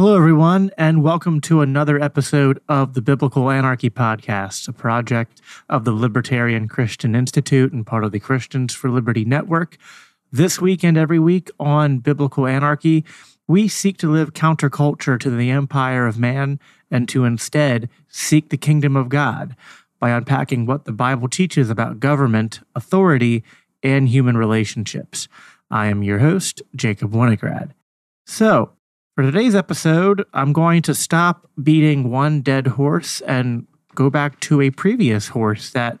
Hello, everyone, and welcome to another episode of the Biblical Anarchy Podcast, a project of the Libertarian Christian Institute and part of the Christians for Liberty Network. This week and every week on Biblical Anarchy, we seek to live counterculture to the empire of man and to instead seek the kingdom of God by unpacking what the Bible teaches about government, authority, and human relationships. I am your host, Jacob Winograd. So, for today's episode, I'm going to stop beating one dead horse and go back to a previous horse that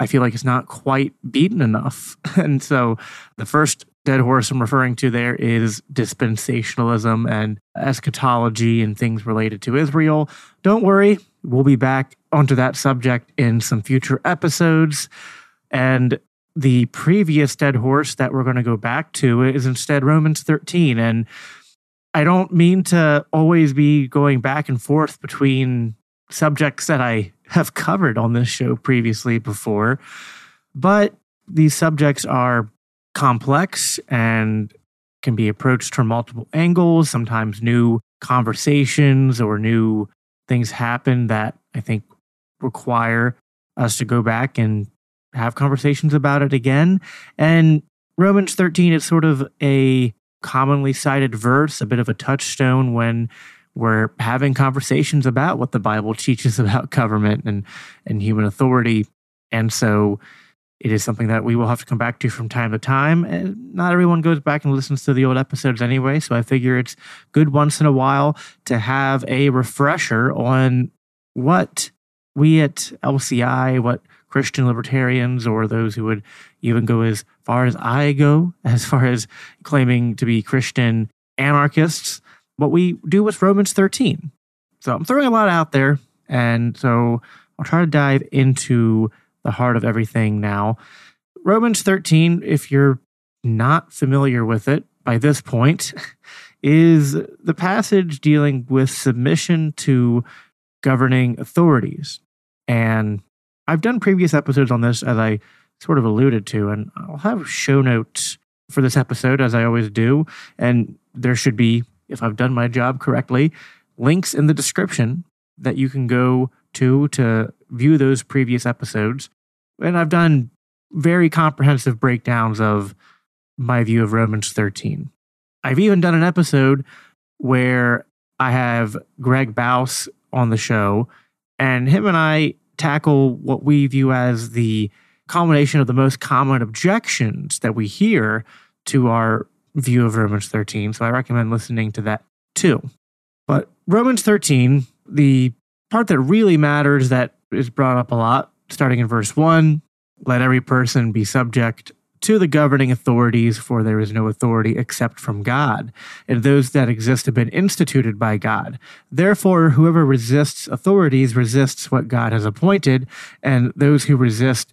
I feel like is not quite beaten enough. And so the first dead horse I'm referring to there is dispensationalism and eschatology and things related to Israel. Don't worry, we'll be back onto that subject in some future episodes. And the previous dead horse that we're going to go back to is instead Romans 13. And I don't mean to always be going back and forth between subjects that I have covered on this show previously before, but these subjects are complex and can be approached from multiple angles. Sometimes new conversations or new things happen that I think require us to go back and have conversations about it again. And Romans 13 is sort of a commonly cited verse, a bit of a touchstone when we're having conversations about what the Bible teaches about government and, and human authority. And so it is something that we will have to come back to from time to time. And not everyone goes back and listens to the old episodes anyway. So I figure it's good once in a while to have a refresher on what we at LCI, what Christian libertarians or those who would even go as far as I go, as far as claiming to be Christian anarchists, what we do with Romans 13. So I'm throwing a lot out there. And so I'll try to dive into the heart of everything now. Romans 13, if you're not familiar with it by this point, is the passage dealing with submission to governing authorities. And I've done previous episodes on this, as I sort of alluded to, and I'll have show notes for this episode, as I always do. And there should be, if I've done my job correctly, links in the description that you can go to to view those previous episodes. And I've done very comprehensive breakdowns of my view of Romans 13. I've even done an episode where I have Greg Baus on the show, and him and I tackle what we view as the combination of the most common objections that we hear to our view of Romans 13. So I recommend listening to that too. But Romans 13, the part that really matters that is brought up a lot, starting in verse 1 let every person be subject to the governing authorities, for there is no authority except from God, and those that exist have been instituted by God. Therefore, whoever resists authorities resists what God has appointed, and those who resist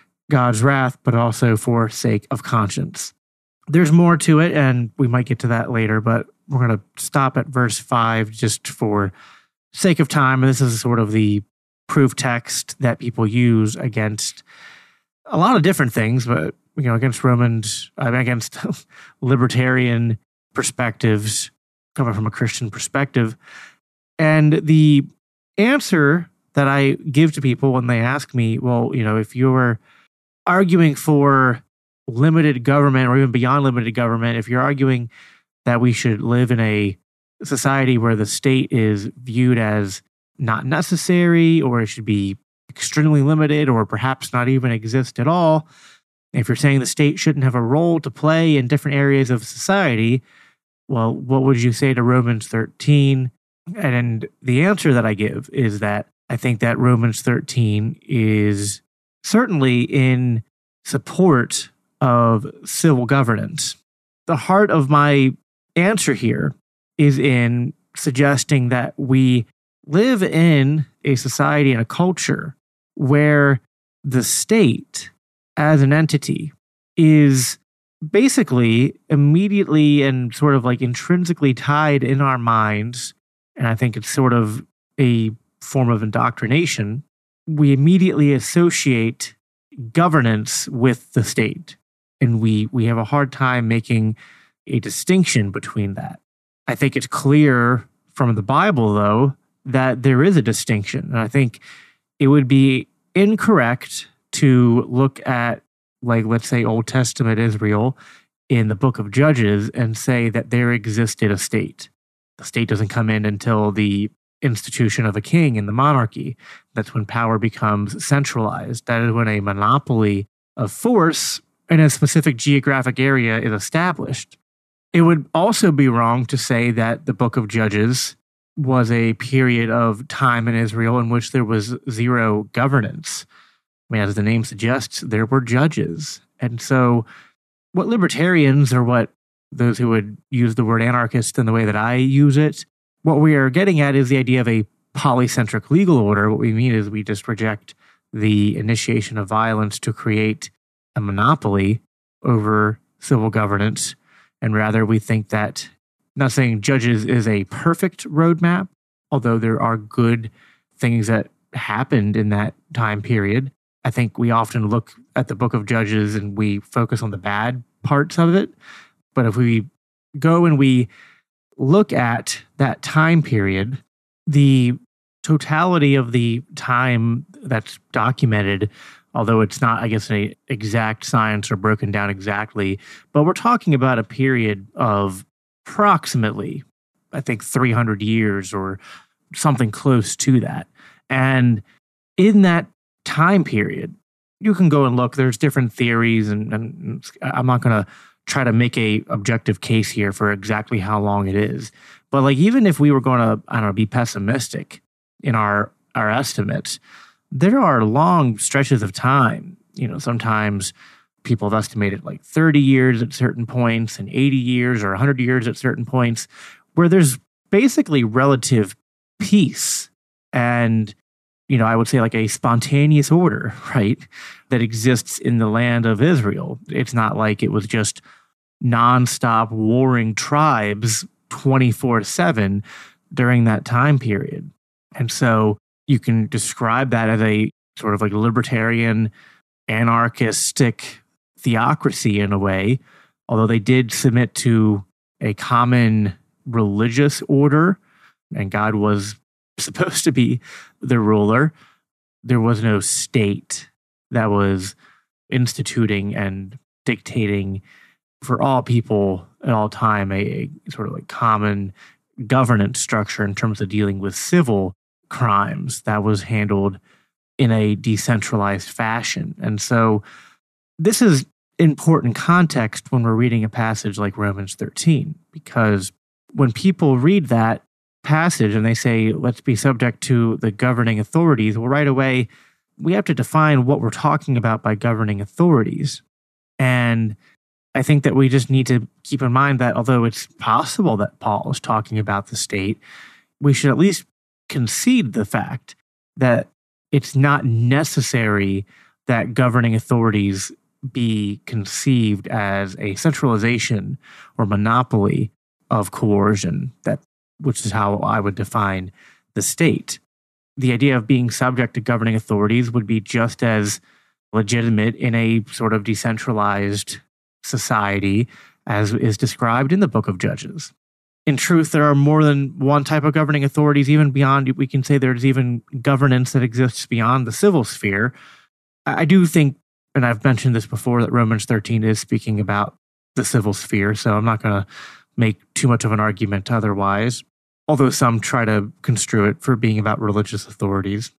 God's wrath, but also for sake of conscience. There's more to it, and we might get to that later, but we're going to stop at verse 5 just for sake of time, And this is sort of the proof text that people use against a lot of different things, but you know, against Romans, I mean, against libertarian perspectives coming from a Christian perspective. And the answer that I give to people when they ask me, well, you know, if you're arguing for limited government or even beyond limited government, if you're arguing that we should live in a society where the state is viewed as not necessary or it should be extremely limited or perhaps not even exist at all. If you're saying the state shouldn't have a role to play in different areas of society, well, what would you say to Romans 13? And the answer that I give is that I think that Romans 13 is certainly in support of civil governance. The heart of my answer here is in suggesting that we live in a society and a culture where the state as an entity is basically immediately and sort of like intrinsically tied in our minds. And I think it's sort of a form of indoctrination. We immediately associate governance with the state. And we, we have a hard time making a distinction between that. I think it's clear from the Bible, though, that there is a distinction. And I think it would be incorrect to look at, like, let's say, Old Testament Israel in the book of Judges and say that there existed a state. The state doesn't come in until the institution of a king in the monarchy. That's when power becomes centralized. That is when a monopoly of force in a specific geographic area is established. It would also be wrong to say that the book of Judges was a period of time in Israel in which there was zero governance. I mean, as the name suggests, there were judges. And so, what libertarians or what those who would use the word anarchist in the way that I use it, what we are getting at is the idea of a polycentric legal order. What we mean is we just reject the initiation of violence to create a monopoly over civil governance. And rather, we think that not saying Judges is a perfect roadmap, although there are good things that happened in that time period. I think we often look at the book of Judges and we focus on the bad parts of it. But if we go and we look at that time period, the totality of the time that's documented, although it's not, I guess, an exact science or broken down exactly, but we're talking about a period of approximately, I think, 300 years or something close to that. And in that time period, you can go and look. There's different theories, and, and I'm not going to try to make a objective case here for exactly how long it is. But like, even if we were going to, I don't know, be pessimistic in our our estimates, there are long stretches of time. You know, sometimes people have estimated like 30 years at certain points and 80 years or 100 years at certain points where there's basically relative peace and you know i would say like a spontaneous order right that exists in the land of israel it's not like it was just nonstop warring tribes 24/7 during that time period and so you can describe that as a sort of like libertarian anarchistic theocracy in a way, although they did submit to a common religious order, and God was supposed to be the ruler. There was no state that was instituting and dictating for all people at all time a, a, sort of like common governance structure in terms of dealing with civil crimes that was handled in a decentralized fashion. And so this is important context when we're reading a passage like Romans 13, because when people read that passage and they say, let's be subject to the governing authorities, well, right away, we have to define what we're talking about by governing authorities. And I think that we just need to keep in mind that although it's possible that Paul is talking about the state, we should at least concede the fact that it's not necessary that governing authorities be conceived as a centralization or monopoly of coercion that which is how I would define the state. The idea of being subject to governing authorities would be just as legitimate in a sort of decentralized society as is described in the book of Judges. In truth, there are more than one type of governing authorities, even beyond, we can say there's even governance that exists beyond the civil sphere. I do think and I've mentioned this before that Romans 13 is speaking about the civil sphere, so I'm not going to make too much of an argument otherwise. although some try to construe it for being about religious authorities.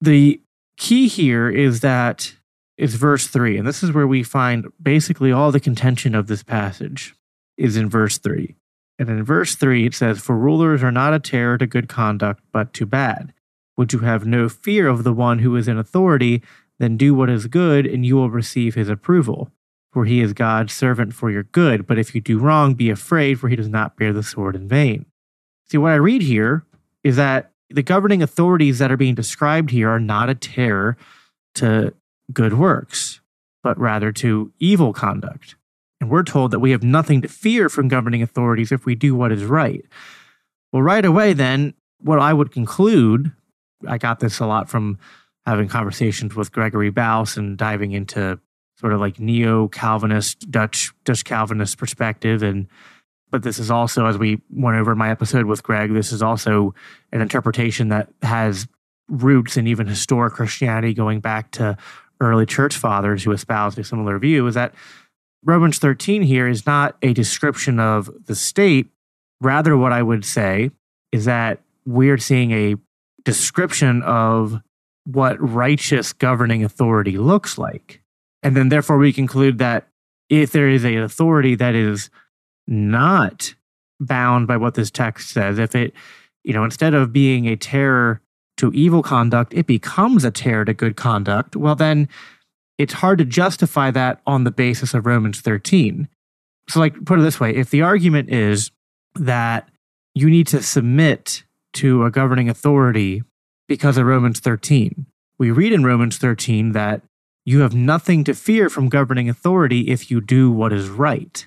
The key here is that is verse 3 and this is where we find basically all the contention of this passage is in verse 3 and in verse 3 it says for rulers are not a terror to good conduct but to bad. Would you have no fear of the one who is in authority then do what is good and you will receive his approval. For he is god's servant for your good but if you do wrong be afraid for he does not bear the sword in vain. See what i read here is that the governing authorities that are being described here are not a terror to good works, but rather to evil conduct. And we're told that we have nothing to fear from governing authorities if we do what is right. Well, right away, then, what I would conclude, I got this a lot from having conversations with Gregory Baus and diving into sort of like neo Calvinist, Dutch, Dutch Calvinist perspective. And but this is also, as we went over in my episode with Greg, this is also an interpretation that has roots in even historic Christianity going back to early church fathers who espoused a similar view is that Romans 13 here is not a description of the state. Rather, what I would say is that we're seeing a description of what righteous governing authority looks like. And then, therefore, we conclude that if there is an authority that is not bound by what this text says, if it, you know, instead of being a terror to evil conduct, it becomes a terror to good conduct, well, then it's hard to justify that on the basis of Romans 13. So, like, put it this way if the argument is that you need to submit to a governing authority because of Romans 13, we read in Romans 13 that you have nothing to fear from governing authority if you do what is right.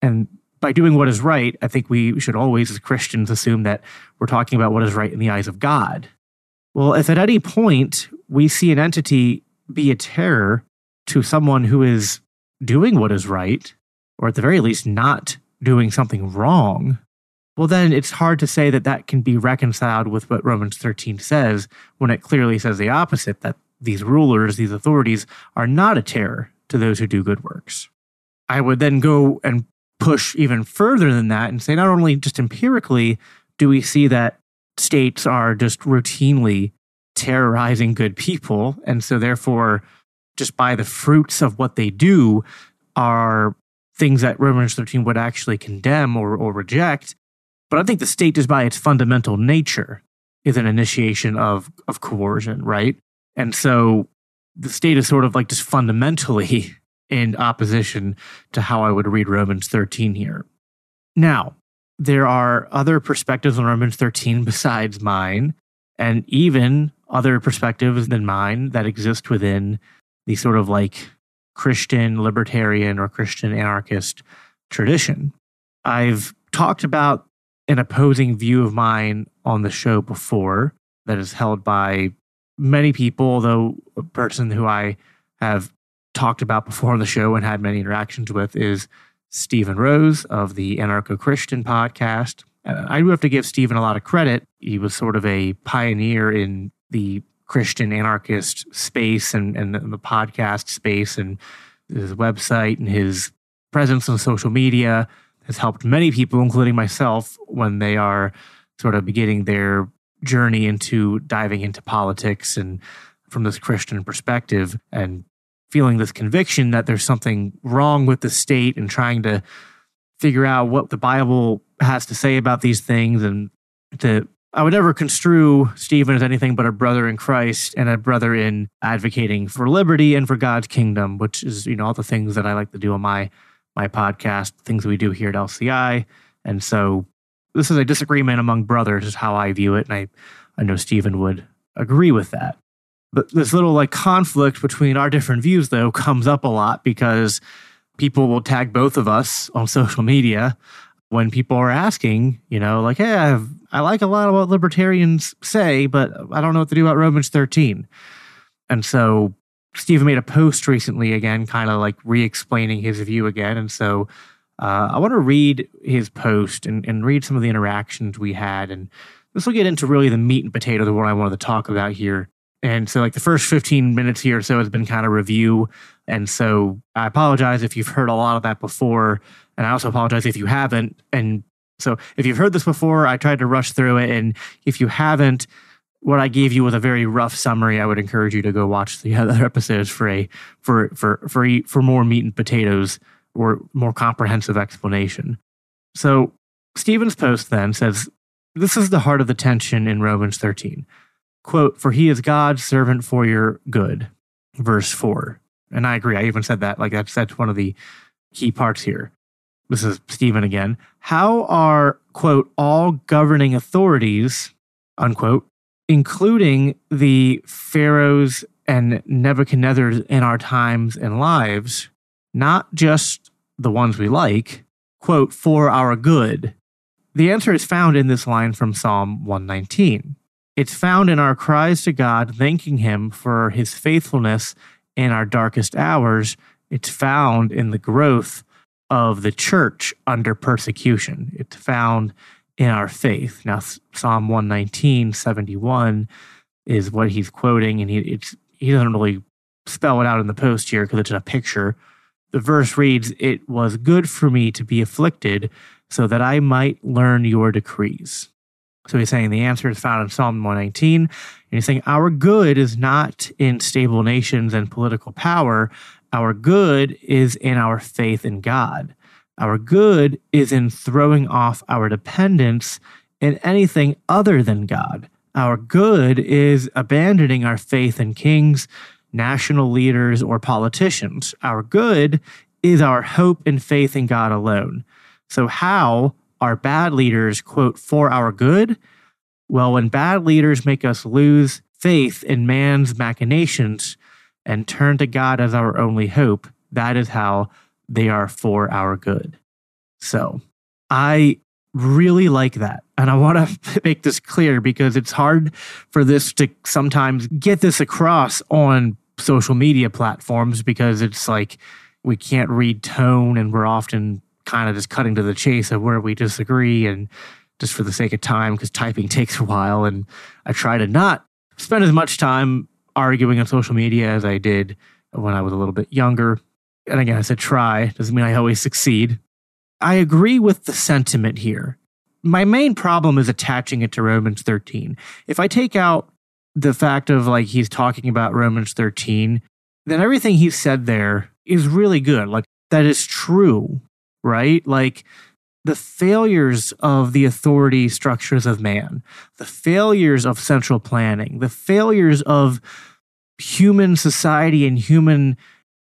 And by doing what is right, I think we should always, as Christians, assume that we're talking about what is right in the eyes of God. Well, if at any point we see an entity be a terror to someone who is doing what is right, or at the very least not doing something wrong, well, then it's hard to say that that can be reconciled with what Romans 13 says when it clearly says the opposite that these rulers, these authorities, are not a terror to those who do good works. I would then go and push even further than that and say not only just empirically do we see that states are just routinely terrorizing good people. And so, therefore, just by the fruits of what they do, are things that Romans 13 would actually condemn or, or reject. But I think the state, just by its fundamental nature, is an initiation of, of coercion, right? And so the state is sort of like just fundamentally in opposition to how I would read Romans 13 here. Now, there are other perspectives on Romans 13 besides mine, and even other perspectives than mine that exist within the sort of like Christian libertarian or Christian anarchist tradition. I've talked about an opposing view of mine on the show before that is held by many people, though a person who I have talked about before on the show and had many interactions with is Stephen Rose of the Anarcho Christian podcast. Uh, I do have to give Stephen a lot of credit. He was sort of a pioneer in the Christian anarchist space and, and the podcast space, and his website and his presence on social media has helped many people, including myself, when they are sort of beginning their journey into diving into politics and from this Christian perspective. And feeling this conviction that there's something wrong with the state and trying to figure out what the Bible has to say about these things and to I would never construe Stephen as anything but a brother in Christ and a brother in advocating for liberty and for God's kingdom, which is, you know, all the things that I like to do on my my podcast, things we do here at LCI. And so this is a disagreement among brothers, is how I view it. And I, I know Stephen would agree with that. This little like conflict between our different views, though, comes up a lot because people will tag both of us on social media when people are asking, you know, like, hey, I've, I like a lot of what libertarians say, but I don't know what to do about Romans 13. And so Stephen made a post recently again, kind of like re explaining his view again. And so uh, I want to read his post and, and read some of the interactions we had. And this will get into really the meat and potatoes of what I wanted to talk about here and so, like, the first 15 minutes here or so has been kind of review. And so, I apologize if you've heard a lot of that before. And I also apologize if you haven't. And So if you've heard this before, I tried to rush through it. And if you haven't, what I gave you was a very rough summary. I would encourage you to go watch the other episodes for a for for for for more meat and potatoes or more comprehensive explanation. So Stephen's post then says, "This is the heart of the tension in Romans 13." Quote, "For he is God's servant for your good." Verse 4. And I agree. I even said that like that's that's one of the key parts here. This is Stephen again. How are quote all governing authorities unquote including the pharaohs and Nebuchadnezzars in our times and lives, not just the ones we like, quote, for our good? The answer is found in this line from Psalm 119. It's found in our cries to God, thanking Him for His faithfulness in our darkest hours. It's found in the growth of the church under persecution. It's found in our faith. Now, Psalm 119, 71 is what he's quoting, and he, he doesn't really spell it out in the post here because it's in a picture. The verse reads, It was good for me to be afflicted so that I might learn your decrees. So he's saying the answer is found in Psalm 119. And he's saying our good is not in stable nations and political power. Our good is in our faith in God. Our good is in throwing off our dependence in anything other than God. Our good is abandoning our faith in kings, national leaders, or politicians. Our good is our hope and faith in God alone. So, how are bad leaders, quote, for our good? Well, when bad leaders make us lose faith in man's machinations and turn to God as our only hope, that is how they are for our good. So I really like that. And I want to make this clear because it's hard for this to sometimes get this across on social media platforms because it's like we can't read tone and we're often kind of just cutting to the chase of where we disagree and just for the sake of time because typing takes a while and I try to not spend as much time arguing on social media as I did when I was a little bit younger and again, I said try, doesn't mean I always succeed. I agree with the sentiment here. My main problem is attaching it to Romans 13. If I take out the fact of like he's talking about Romans 13, then everything he said there is really good. Like that is true, right? Like the failures of the authority structures of man, the failures of central planning, the failures of human society and human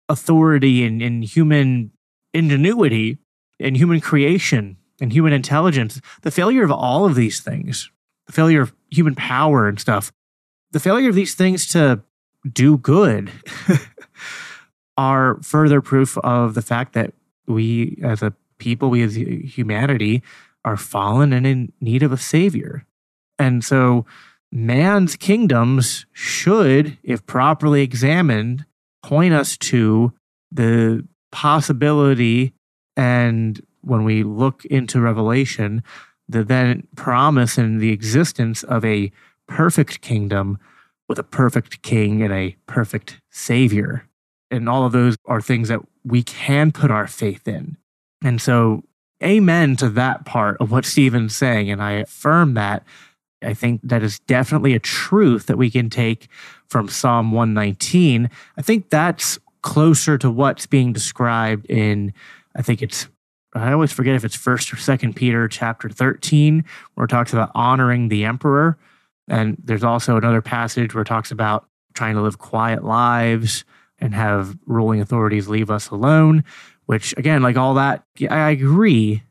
authority and, and human ingenuity and human creation and human intelligence, the failure of all of these things, the failure of human power and stuff, the failure of these things to do good are further proof of the fact that we as a people, we as humanity, are fallen and in need of a savior. And so man's kingdoms should, if properly examined, point us to the possibility and when we look into revelation the then promise and the existence of a perfect kingdom with a perfect king and a perfect savior and all of those are things that we can put our faith in and so amen to that part of what stephen's saying and i affirm that I think that is definitely a truth that we can take from Psalm 119. I think that's closer to what's being described in, I think it's, I always forget if it's first or second Peter chapter 13, where it talks about honoring the emperor. And there's also another passage where it talks about trying to live quiet lives and have ruling authorities leave us alone, which again, like all that, I agree.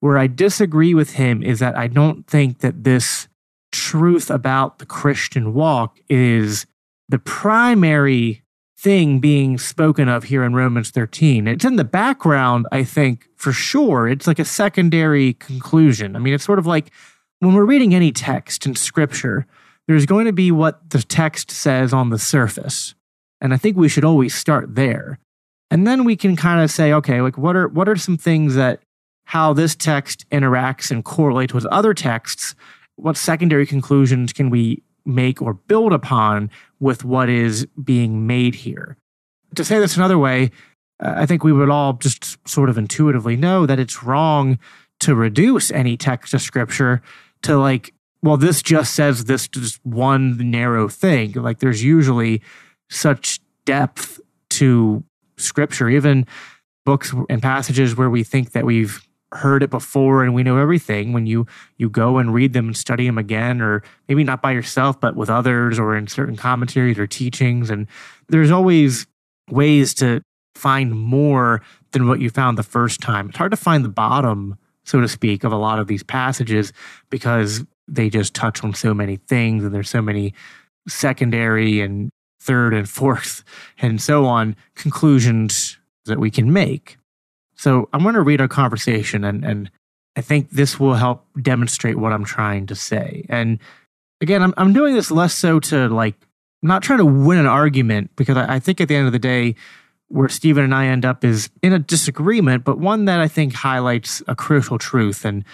Where I disagree with him is that I don't think that this truth about the Christian walk is the primary thing being spoken of here in Romans 13. It's in the background, I think, for sure. It's like a secondary conclusion. I mean, it's sort of like when we're reading any text in scripture, there's going to be what the text says on the surface. And I think we should always start there. And then we can kind of say, okay, like what are what are some things that how this text interacts and correlates with other texts what secondary conclusions can we make or build upon with what is being made here? To say this another way, uh, I think we would all just sort of intuitively know that it's wrong to reduce any text of scripture to like, well, this just says this just one narrow thing. Like there's usually such depth to scripture, even books and passages where we think that we've heard it before and we know everything when you you go and read them and study them again or maybe not by yourself but with others or in certain commentaries or teachings and there's always ways to find more than what you found the first time. It's hard to find the bottom so to speak of a lot of these passages because they just touch on so many things and there's so many secondary and third and fourth and so on conclusions that we can make so I'm going to read our conversation, and, and I think this will help demonstrate what I'm trying to say. And again, I'm, I'm doing this less so to like, I'm not trying to win an argument, because I, I think at the end of the day, where Stephen and I end up is in a disagreement, but one that I think highlights a crucial truth. And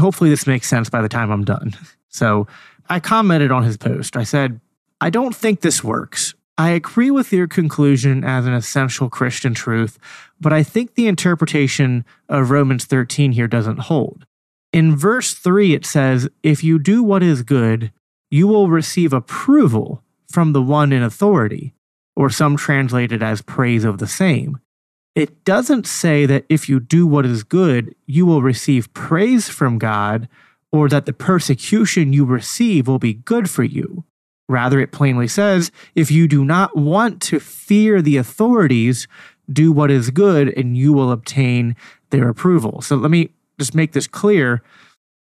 hopefully this makes sense by the time I'm done. So I commented on his post. I said, I don't think this works. I agree with your conclusion as an essential Christian truth, but I think the interpretation of Romans 13 here doesn't hold. In verse 3, it says, If you do what is good, you will receive approval from the one in authority, or some translated as praise of the same. It doesn't say that if you do what is good, you will receive praise from God, or that the persecution you receive will be good for you. Rather, it plainly says, if you do not want to fear the authorities, do what is good and you will obtain their approval. So let me just make this clear.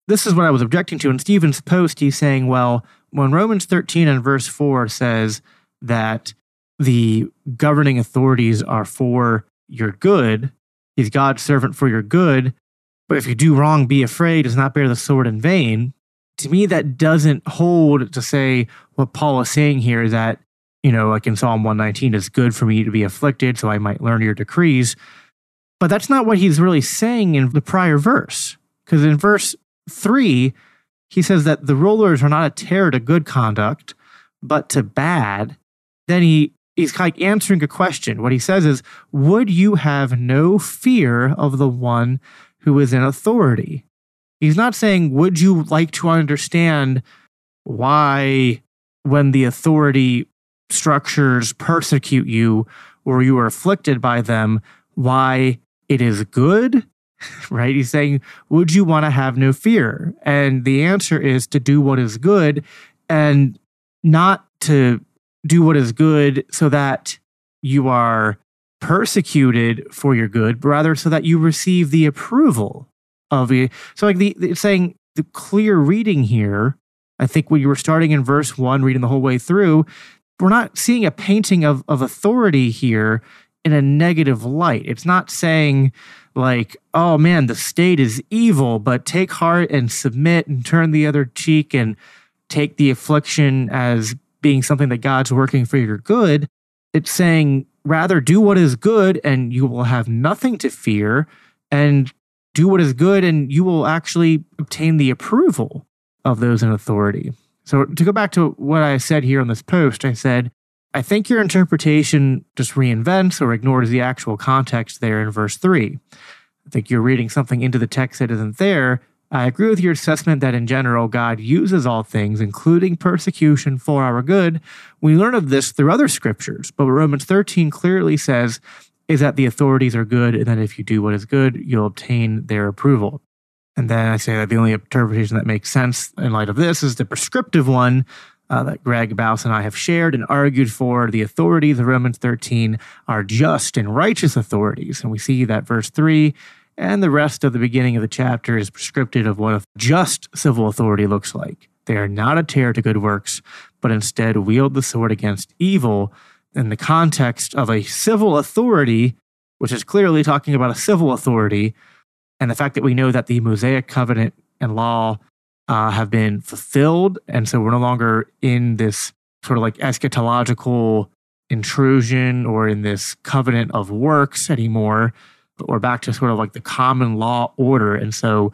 This is what I was objecting to. In Stephen's post, he's saying, well, when Romans 13 and verse 4 says that the governing authorities are for your good, he's God's servant for your good, but if you do wrong, be afraid, does not bear the sword in vain. To me, that doesn't hold to say what Paul is saying here is that you know, like in Psalm 119, it's good for me to be afflicted, so I might learn your decrees. But that's not what he's really saying in the prior verse. Because in verse 3, he says that the rulers are not a terror to good conduct, but to bad. Then he he's like answering a question. What he says is, Would you have no fear of the one who is in authority? He's not saying, Would you like to understand why, when the authority structures persecute you or you are afflicted by them, why it is good, right? He's saying, Would you want to have no fear? And the answer is to do what is good and not to do what is good so that you are persecuted for your good, but rather so that you receive the approval of you. So, like the it's saying the clear reading here, I think when you were starting in verse one, reading the whole way through, we're not seeing a painting of, of authority here in a negative light. It's not saying, like, oh man, the state is evil, but take heart and submit and turn the other cheek and take the affliction as being something that God's working for your good. It's saying, rather do what is good and you will have nothing to fear, and do what is good and you will actually obtain the approval of those in authority. So, to go back to what I said here on this post, I said, I think your interpretation just reinvents or ignores the actual context there in verse 3. I think you're reading something into the text that isn't there. I agree with your assessment that in general, God uses all things, including persecution, for our good. We learn of this through other scriptures, but Romans 13 clearly says is that the authorities are good, and that if you do what is good, you'll obtain their approval. And then I say that the only interpretation that makes sense in light of this is the prescriptive one uh, that Greg Baus and I have shared and argued for. The authorities of Romans 13 are just and righteous authorities. And we see that verse 3 and the rest of the beginning of the chapter is prescriptive of what a just civil authority looks like. They are not a terror to good works, but instead wield the sword against evil in the context of a civil authority, which is clearly talking about a civil authority and the fact that we know that the Mosaic covenant and law uh, have been fulfilled. And so we're no longer in this sort of like eschatological intrusion or in this covenant of works anymore, but we're back to sort of like the common law order. And so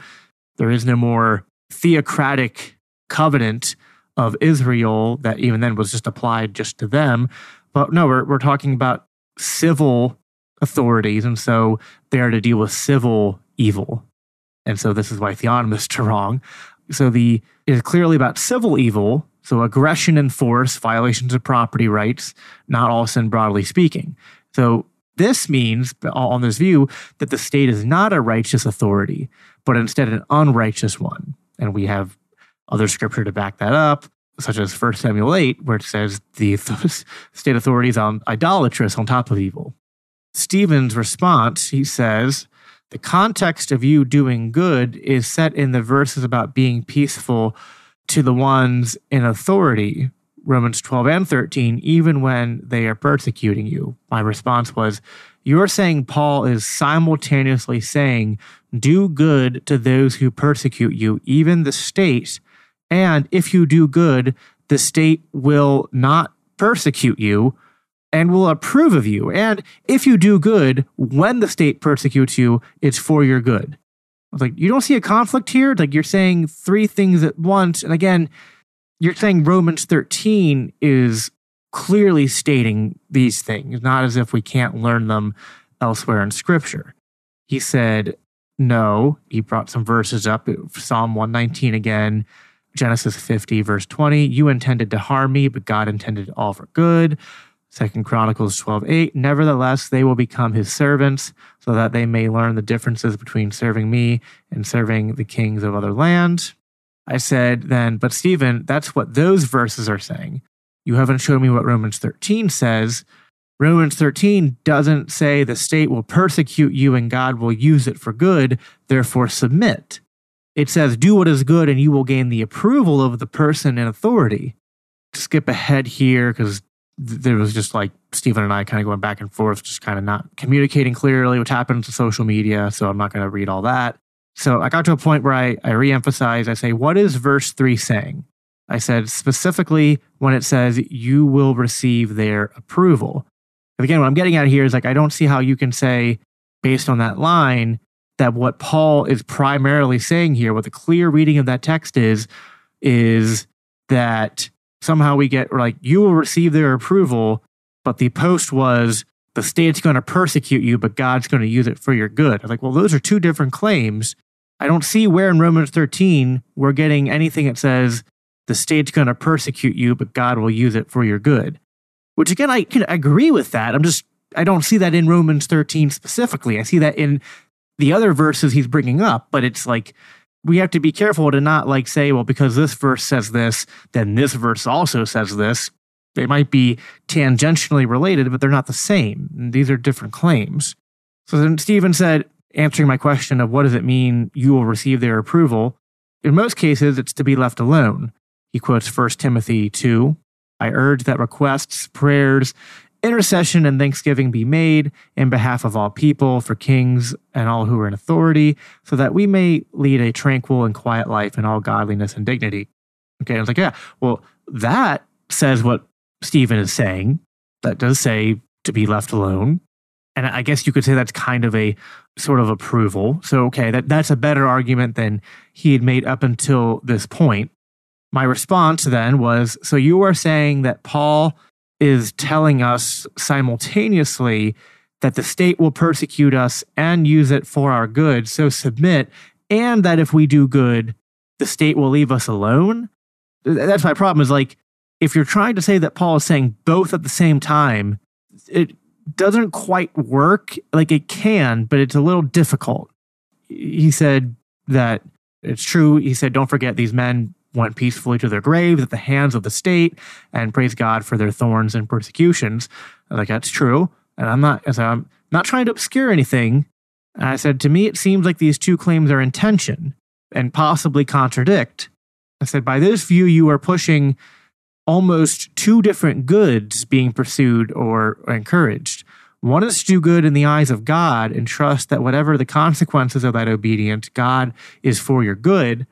there is no more theocratic covenant of Israel that even then was just applied just to them. But no, we're, we're talking about civil authorities. And so they are to deal with civil evil. And so this is why theonomists are wrong. So the is clearly about civil evil, so aggression and force, violations of property rights, not all sin broadly speaking. So this means, on this view, that the state is not a righteous authority, but instead an unrighteous one. And we have other scripture to back that up, such as 1 Samuel 8, where it says the state authorities on idolatrous on top of evil. Stephen's response, he says, the context of you doing good is set in the verses about being peaceful to the ones in authority, Romans 12 and 13, even when they are persecuting you. My response was, You're saying Paul is simultaneously saying, Do good to those who persecute you, even the state. And if you do good, the state will not persecute you and will approve of you. And if you do good, when the state persecutes you, it's for your good. I was like, you don't see a conflict here? Like you're saying three things at once. And again, you're saying Romans 13 is clearly stating these things, not as if we can't learn them elsewhere in scripture. He said, no. He brought some verses up, Psalm 119 again, Genesis 50, verse 20. You intended to harm me, but God intended it all for good. Second Chronicles 12, 8. Nevertheless, they will become his servants, so that they may learn the differences between serving me and serving the kings of other lands. I said then, but Stephen, that's what those verses are saying. You haven't shown me what Romans 13 says. Romans 13 doesn't say the state will persecute you and God will use it for good, therefore submit. It says, do what is good and you will gain the approval of the person in authority. Skip ahead here because there was just like Stephen and I kind of going back and forth, just kind of not communicating clearly, which happens to social media. So I'm not going to read all that. So I got to a point where I, I reemphasize, I say, what is verse three saying? I said specifically when it says you will receive their approval. Again, what I'm getting at here is like, I don't see how you can say, based on that line, that what Paul is primarily saying here, what the clear reading of that text is, is that somehow we get like, you will receive their approval, but the post was, the state's going to persecute you, but God's going to use it for your good. I like, well, those are two different claims. I don't see where in Romans 13 we're getting anything that says the state's going to persecute you, but God will use it for your good. Which again, I can agree with that. I'm just, I don't see that in Romans 13 specifically. I see that in the other verses he's bringing up, but it's like, we have to be careful to not like say, well, because this verse says this, then this verse also says this. They might be tangentially related, but they're not the same. These are different claims. So then Stephen said, answering my question of what does it mean you will receive their approval, in most cases, it's to be left alone. He quotes 1 Timothy 2 I urge that requests, prayers, intercession, and thanksgiving be made in behalf of all people, for kings and all who are in authority, so that we may lead a tranquil and quiet life in all godliness and dignity. Okay, I was like, yeah, well, that says what Stephen is saying. That does say to be left alone. And I guess you could say that's kind of a sort of approval. So, okay, that, that's a better argument than he had made up until this point. My response then was so you are saying that Paul is telling us simultaneously that the state will persecute us and use it for our good. So submit, and that if we do good, the state will leave us alone. That's my problem is like, if you're trying to say that Paul is saying both at the same time, it doesn't quite work. Like it can, but it's a little difficult. He said that it's true. He said, don't forget these men went peacefully to their graves at the hands of the state and praise God for their thorns and persecutions. like, that's true. And I'm not, I I'm not trying to obscure anything. And I said, to me, it seems like these two claims are in tension and possibly contradict. I said, by this view, you are pushing almost two different goods being pursued or encouraged. One is to do good in the eyes of God and trust that whatever the consequences of that obedience, God is for your good.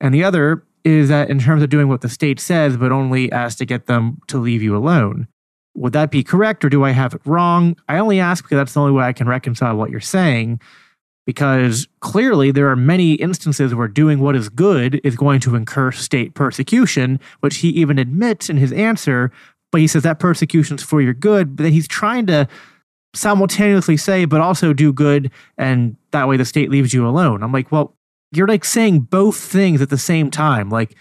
And the other is that in terms of doing what the state says, but only as to get them to leave you alone. Would that be correct or do I have it wrong? I only ask because that's the only way I can reconcile what you're saying because clearly there are many instances where doing what is good is going to incur state persecution, which he even admits in his answer. But he says that persecution's for your good, but then he's trying to simultaneously say, but also do good, and that way the state leaves you alone. I'm like, well, you're like saying both things at the same time. Like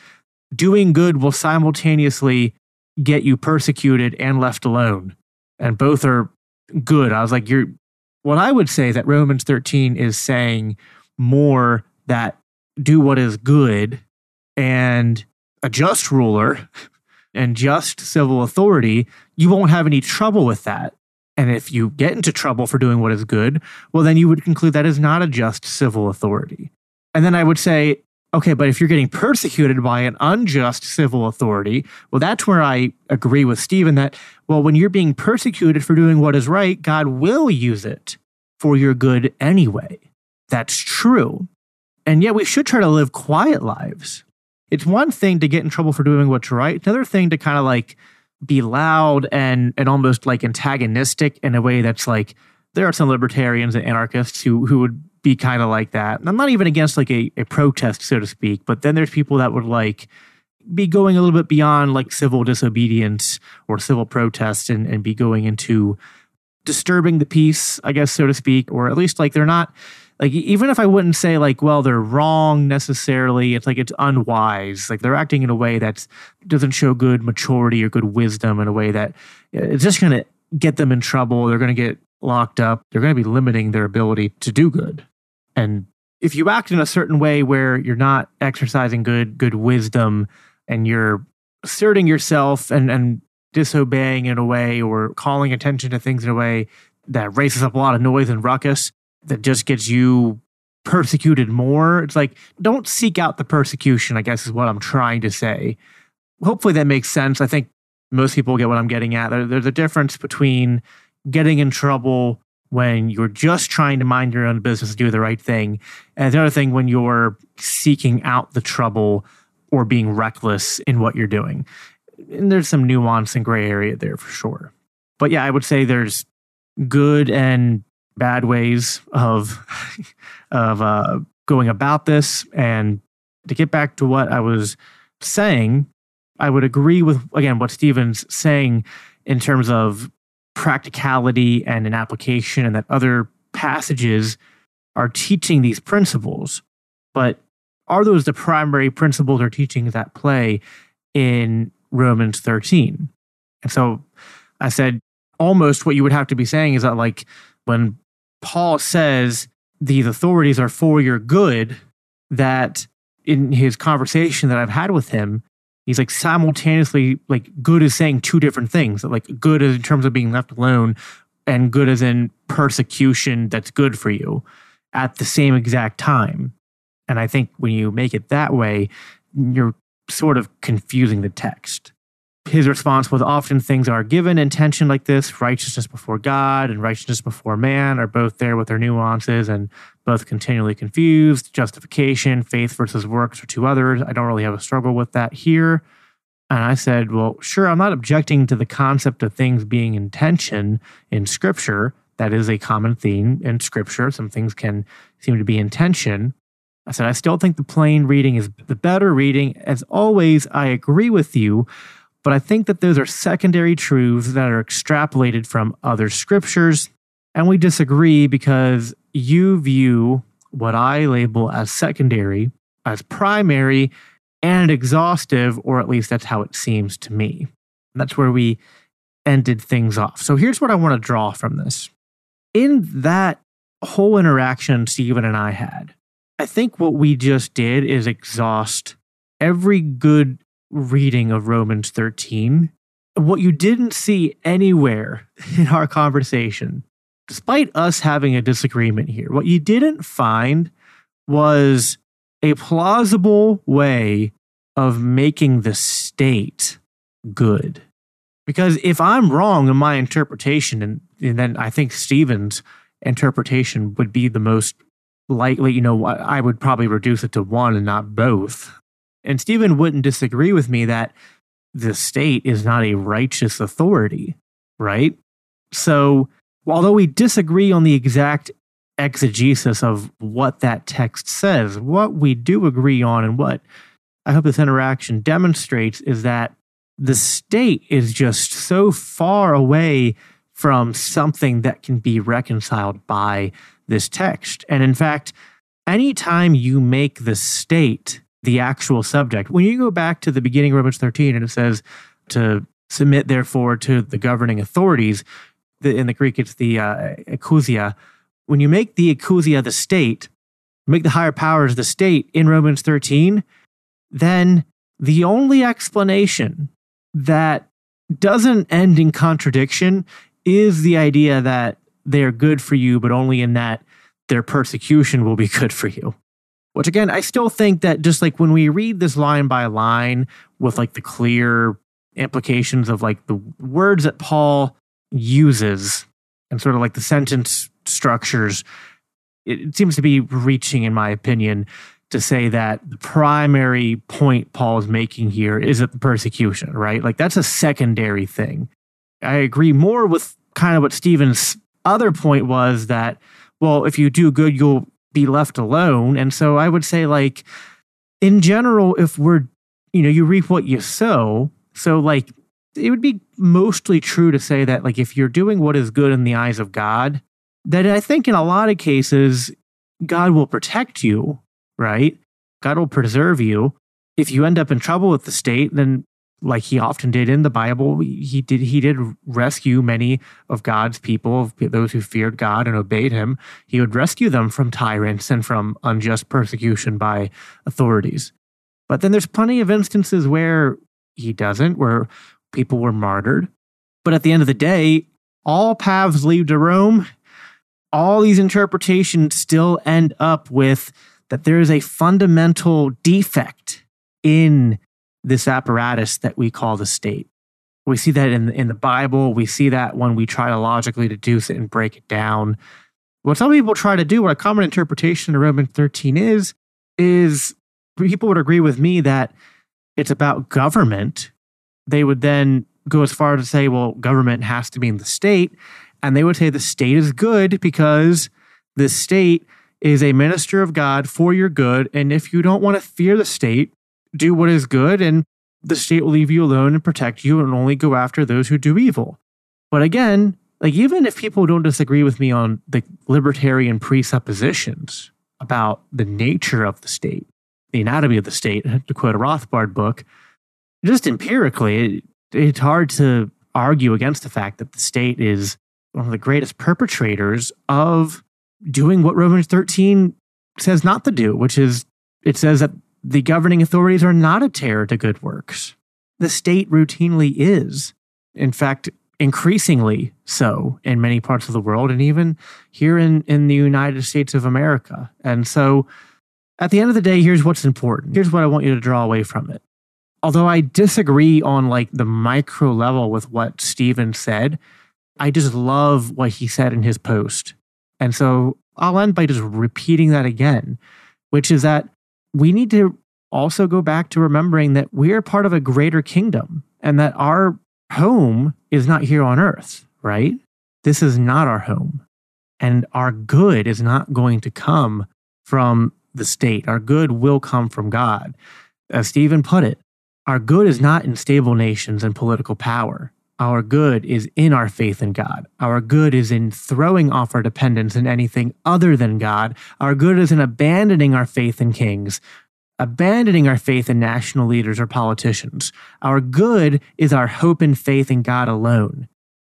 doing good will simultaneously get you persecuted and left alone. And both are good. I was like, you're what I would say that Romans 13 is saying more that do what is good and a just ruler and just civil authority, you won't have any trouble with that. And if you get into trouble for doing what is good, well, then you would conclude that is not a just civil authority. And then I would say, okay, but if you're getting persecuted by an unjust civil authority, well, that's where I agree with Stephen that, well, when you're being persecuted for doing what is right, God will use it for your good anyway. That's true. And yet we should try to live quiet lives. It's one thing to get in trouble for doing what's right, another thing to kind of like be loud and and almost like antagonistic in a way that's like there are some libertarians and anarchists who who would be kind of like that. I'm not even against like a, a protest, so to speak, but then there's people that would like be going a little bit beyond like civil disobedience or civil protest and, and be going into disturbing the peace, I guess, so to speak, or at least like they're not like even if I wouldn't say like, well, they're wrong necessarily, it's like it's unwise. Like they're acting in a way that doesn't show good maturity or good wisdom in a way that it's just going to get them in trouble. They're going to get locked up. They're going to be limiting their ability to do good. And if you act in a certain way where you're not exercising good good wisdom and you're asserting yourself and and disobeying in a way or calling attention to things in a way that raises up a lot of noise and ruckus that just gets you persecuted more. It's like don't seek out the persecution, I guess is what I'm trying to say. Hopefully that makes sense. I think most people get what I'm getting at. There's a difference between getting in trouble when you're just trying to mind your own business and do the right thing. And the other thing when you're seeking out the trouble or being reckless in what you're doing. And there's some nuance and gray area there for sure. But yeah, I would say there's good and bad ways of of uh, going about this. And to get back to what I was saying, I would agree with again what Stephen's saying in terms of practicality and an application, and that other passages are teaching these principles. But are those the primary principles or teachings at play in Romans 13? And so I said, almost what you would have to be saying is that, like, when Paul says these authorities are for your good, that in his conversation that I've had with him, he's like simultaneously like good is saying two different things like good is in terms of being left alone and good as in persecution that's good for you at the same exact time. And i think when you make it that way you're sort of confusing the text his response was often things are given in tension like this righteousness before god and righteousness before man are both there with their nuances and both continually confused. Justification faith versus works are two others. I don't really have a struggle with that here. And i said well sure i'm not objecting to the concept of things being in tension in scripture. That is a common theme in scripture. Some things can seem to be in tension I said, I still think the plain reading is the better reading. As always, I agree with you, but I think that those are secondary truths that are extrapolated from other scriptures. And we disagree because you view what I label as secondary as primary and exhaustive, or at least that's how it seems to me. That's where we ended things off. So here's what I want to draw from this. In that whole interaction Stephen and I had, I think what we just did is exhaust every good reading of Romans 13. What you didn't see anywhere in our conversation, despite us having a disagreement here, what you didn't find was a plausible way of making the state good. Because if I'm wrong in my interpretation, and, and then I think Stephen's interpretation would be the most likely, you know, I would probably reduce it to one and not both. And Stephen wouldn't disagree with me that the state is not a righteous authority, right? So, although we disagree on the exact exegesis of what that text says, what we do agree on and what I hope this interaction demonstrates is that the state is just so far away from something that can be reconciled by this text. And in fact, anytime you make the state the actual subject, when you go back to the beginning of Romans 13 and it says to submit, therefore, to the governing authorities, the, in the Greek, it's the uh. When you make the exousia the state, make the higher powers the state in Romans 13, then the only explanation that doesn't end in contradiction is the idea that they're good for you, but only in that their persecution will be good for you. Which again, I still think that just like when we read this line by line with like the clear implications of like the words that Paul uses and sort of like the sentence structures, it, seems to be reaching, in my opinion, to say that the primary point Paul is making here is that the persecution, right? Like that's a secondary thing. I agree more with kind of what Stephen's other point was that, well, if you do good, you'll be left alone. And so I would say, like, in general, if we're, you know, you reap what you sow. So, like, it would be mostly true to say that, like, if you're doing what is good in the eyes of God, that I think in a lot of cases, God will protect you, right? God will preserve you. If you end up in trouble with the state, then like he often did in the Bible, he did he did rescue many of God's people, those who feared God and obeyed him. He would rescue them from tyrants and from unjust persecution by authorities. But then there's plenty of instances where he doesn't, where people were martyred. But at the end of the day, all paths lead to Rome. All these interpretations still end up with that there is a fundamental defect in this apparatus that we call the state. We see that in, in the Bible. We see that when we try to logically deduce it and break it down. What some people try to do, what a common interpretation of Romans 13 is, is people would agree with me that it's about government. They would then go as far as to say, well, government has to be in the state. And they would say the state is good because the state is a minister of God for your good. And if you don't want to fear the state, do what is good, and the state will leave you alone and protect you and only go after those who do evil. But again, like even if people don't disagree with me on the libertarian presuppositions about the nature of the state, the anatomy of the state, to quote a Rothbard book, just empirically, it, it's hard to argue against the fact that the state is one of the greatest perpetrators of doing what Romans 13 says not to do, which is it says that the governing authorities are not a terror to good works. The state routinely is. In fact, increasingly so in many parts of the world and even here in, in the United States of America. And so at the end of the day, here's what's important. Here's what I want you to draw away from it. Although I disagree on like the micro level with what Stephen said, I just love what he said in his post. And so I'll end by just repeating that again, which is that we need to also go back to remembering that we're part of a greater kingdom and that our home is not here on earth, right? This is not our home. And our good is not going to come from the state. Our good will come from God. As Stephen put it, our good is not in stable nations and political power. Our good is in our faith in God. Our good is in throwing off our dependence in anything other than God. Our good is in abandoning our faith in kings, abandoning our faith in national leaders or politicians. Our good is our hope and faith in God alone.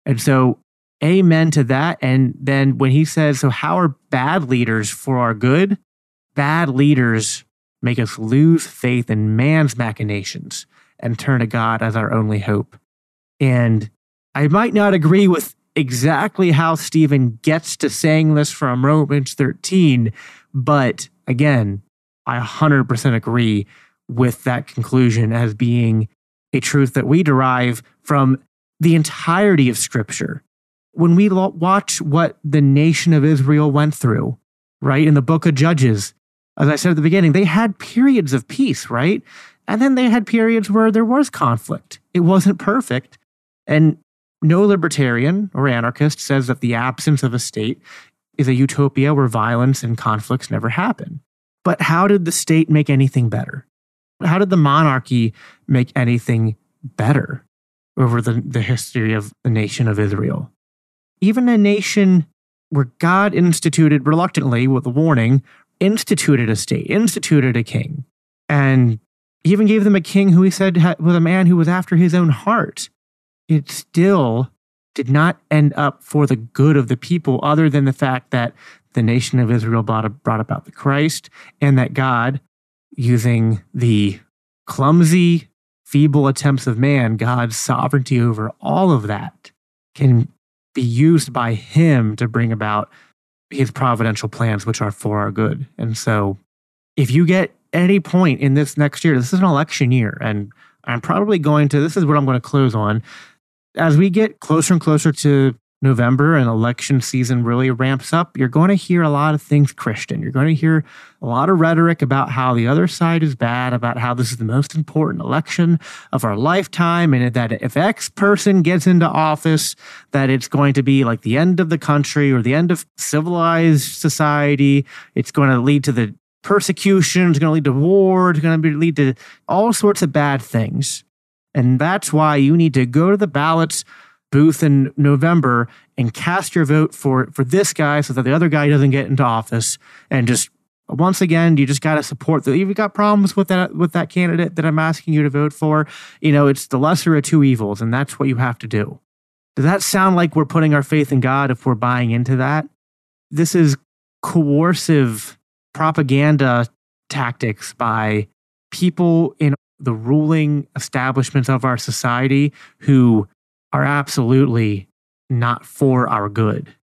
And so, amen to that. And then when he says, So, how are bad leaders for our good? Bad leaders make us lose faith in man's machinations and turn to God as our only hope. And I might not agree with exactly how Stephen gets to saying this from Romans 13, but again, I 100% agree with that conclusion as being a truth that we derive from the entirety of Scripture. When we watch what the nation of Israel went through, right, in the book of Judges, as I said at the beginning, they had periods of peace, right? And then they had periods where there was conflict. It wasn't perfect, and no libertarian or anarchist says that the absence of a state is a utopia where violence and conflicts never happen. But how did the state make anything better? How did the monarchy make anything better over the, the history of the nation of Israel? Even a nation where God instituted reluctantly, with a warning, instituted a state, instituted a king, and even gave them a king who he said was a man who was after his own heart. It still did not end up for the good of the people, other than the fact that the nation of Israel brought, brought about the Christ and that God, using the clumsy, feeble attempts of man, God's sovereignty over all of that can be used by him to bring about his providential plans, which are for our good. And so, if you get any point in this next year, this is an election year, and I'm probably going to, this is what I'm going to close on. As we get closer and closer to November and election season really ramps up, you're going to hear a lot of things Christian. You're going to hear a lot of rhetoric about how the other side is bad, about how this is the most important election of our lifetime, and that if X person gets into office, that it's going to be like the end of the country or the end of civilized society. It's going to lead to the persecution, it's going to lead to war, it's going to lead to all sorts of bad things. And that's why you need to go to the ballots booth in November and cast your vote for for this guy so that the other guy doesn't get into office. And just once again you just got to support the you've got problems with that with that candidate that I'm asking you to vote for. You know it's the lesser of two evils and that's what you have to do. Does that sound like we're putting our faith in God if we're buying into that? This is coercive propaganda tactics by people in the ruling establishments of our society who are absolutely not for our good.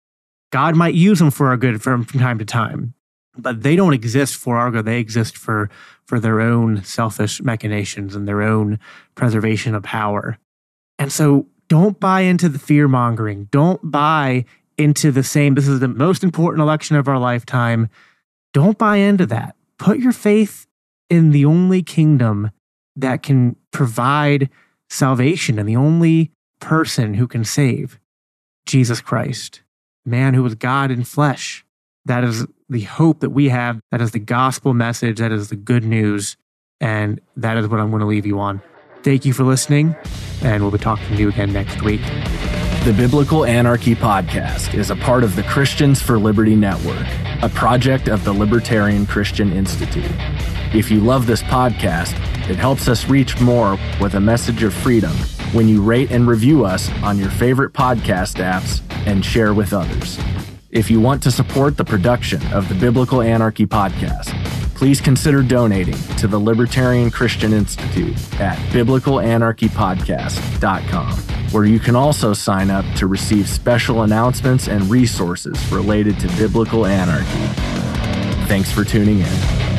God might use them for our good from, from time to time, but they don't exist for our good. They exist for, for their own selfish machinations and their own preservation of power. And so don't buy into the fear mongering. Don't buy into the same, this is the most important election of our lifetime. Don't buy into that. Put your faith in the only kingdom that can provide salvation and the only person who can save Jesus Christ, man who was God in flesh. That is the hope that we have. That is the gospel message. That is the good news. And that is what I'm going to leave you on. Thank you for listening, and we'll be talking to you again next week. The Biblical Anarchy Podcast is a part of the Christians for Liberty Network, a project of the Libertarian Christian Institute. If you love this podcast, it helps us reach more with a message of freedom when you rate and review us on your favorite podcast apps and share with others. If you want to support the production of the Biblical Anarchy podcast, please consider donating to the Libertarian Christian Institute at biblicalanarchypodcast.com, where you can also sign up to receive special announcements and resources related to biblical anarchy. Thanks for tuning in.